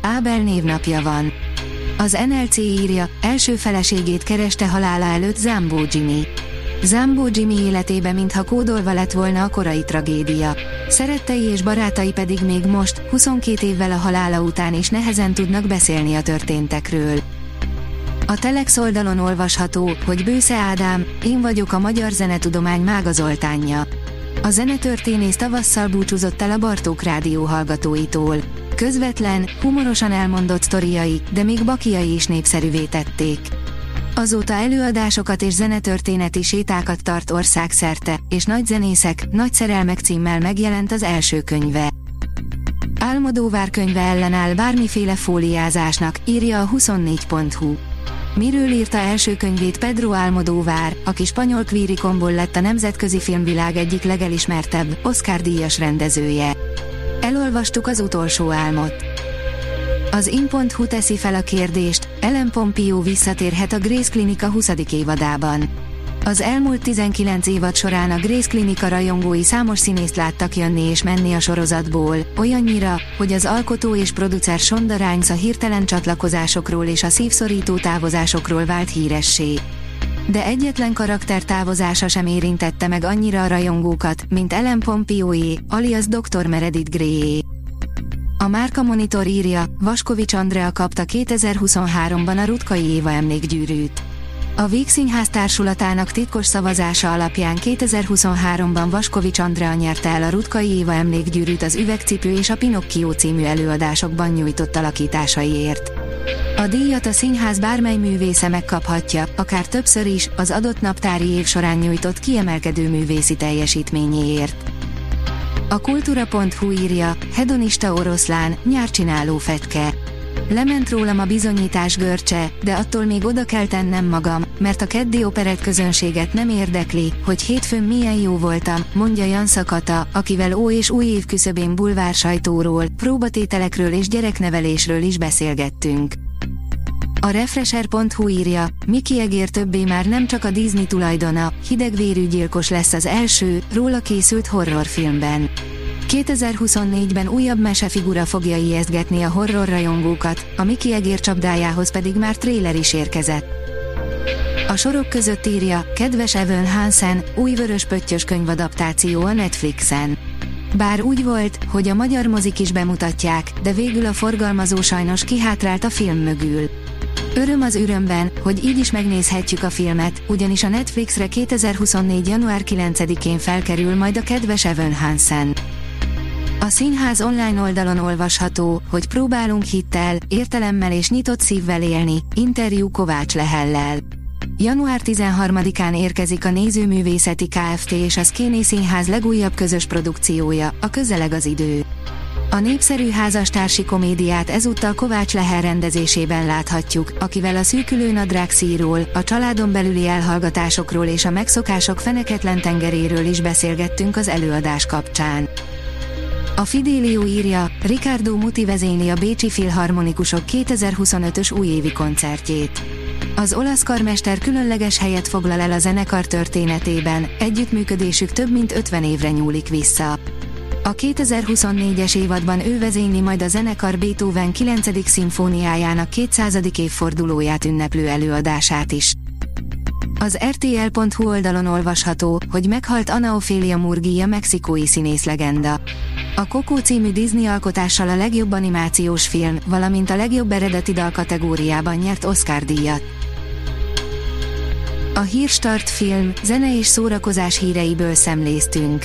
Ábel névnapja van. Az NLC írja, első feleségét kereste halála előtt Zambó Jimmy. Zambó Jimmy életébe mintha kódolva lett volna a korai tragédia. Szerettei és barátai pedig még most, 22 évvel a halála után is nehezen tudnak beszélni a történtekről. A Telex oldalon olvasható, hogy Bősze Ádám, én vagyok a magyar zenetudomány mágazoltánja. A zenetörténész tavasszal búcsúzott el a Bartók rádió hallgatóitól. Közvetlen, humorosan elmondott sztoriai, de még bakiai is népszerűvé tették. Azóta előadásokat és zenetörténeti sétákat tart országszerte, és nagy zenészek, nagy szerelmek címmel megjelent az első könyve. Álmodóvár könyve ellenáll bármiféle fóliázásnak, írja a 24.hu. Miről írta első könyvét Pedro Almodóvár, aki spanyol kvírikombol lett a nemzetközi filmvilág egyik legelismertebb, Oscar-díjas rendezője. Elolvastuk az utolsó álmot. Az in.hu teszi fel a kérdést, Ellen Pompeo visszatérhet a Grace Klinika 20. évadában. Az elmúlt 19 évad során a Grace Klinika rajongói számos színészt láttak jönni és menni a sorozatból, olyannyira, hogy az alkotó és producer Sonda Rhimes a hirtelen csatlakozásokról és a szívszorító távozásokról vált híressé. De egyetlen karakter távozása sem érintette meg annyira a rajongókat, mint Ellen Pompeoé, alias Dr. Meredith Grey. A Márka Monitor írja, Vaskovics Andrea kapta 2023-ban a Rutkai Éva emlékgyűrűt. A Víg Színház társulatának titkos szavazása alapján 2023-ban Vaskovics Andrea nyerte el a Rutkai Éva emlékgyűrűt az Üvegcipő és a Pinocchio című előadásokban nyújtott alakításaiért. A díjat a színház bármely művésze megkaphatja, akár többször is, az adott naptári év során nyújtott kiemelkedő művészi teljesítményéért. A kultúra.hu írja, hedonista oroszlán, nyárcsináló fetke. Lement rólam a bizonyítás görcse, de attól még oda kell tennem magam, mert a keddi operett közönséget nem érdekli, hogy hétfőn milyen jó voltam, mondja Jan Szakata, akivel ó és új év küszöbén bulvár sajtóról, próbatételekről és gyereknevelésről is beszélgettünk. A Refresher.hu írja, Miki Egér többé már nem csak a Disney tulajdona, hidegvérű gyilkos lesz az első, róla készült horrorfilmben. 2024-ben újabb mesefigura fogja ijesztgetni a horror rajongókat, a Mickey Egér csapdájához pedig már tréler is érkezett. A sorok között írja, kedves Evan Hansen, új vörös pöttyös könyvadaptáció a Netflixen. Bár úgy volt, hogy a magyar mozik is bemutatják, de végül a forgalmazó sajnos kihátrált a film mögül. Öröm az örömben, hogy így is megnézhetjük a filmet, ugyanis a Netflixre 2024. január 9-én felkerül majd a kedves Evan Hansen. A színház online oldalon olvasható, hogy próbálunk hittel, értelemmel és nyitott szívvel élni, interjú Kovács Lehellel. Január 13-án érkezik a Nézőművészeti Kft. és a Szkéné Színház legújabb közös produkciója, a Közeleg az idő. A népszerű házastársi komédiát ezúttal Kovács Lehel rendezésében láthatjuk, akivel a szűkülő nadrág szíról, a családon belüli elhallgatásokról és a megszokások feneketlen tengeréről is beszélgettünk az előadás kapcsán. A Fidelio írja, Ricardo Muti vezényli a Bécsi Filharmonikusok 2025-ös újévi koncertjét. Az olasz karmester különleges helyet foglal el a zenekar történetében, együttműködésük több mint 50 évre nyúlik vissza. A 2024-es évadban ő vezényli majd a zenekar Beethoven 9. szimfóniájának 200. évfordulóját ünneplő előadását is. Az RTL.hu oldalon olvasható, hogy meghalt Ana Ophelia Murgia mexikói színész legenda. A Coco című Disney alkotással a legjobb animációs film, valamint a legjobb eredeti dal kategóriában nyert Oscar díjat. A Hírstart film, zene és szórakozás híreiből szemléztünk.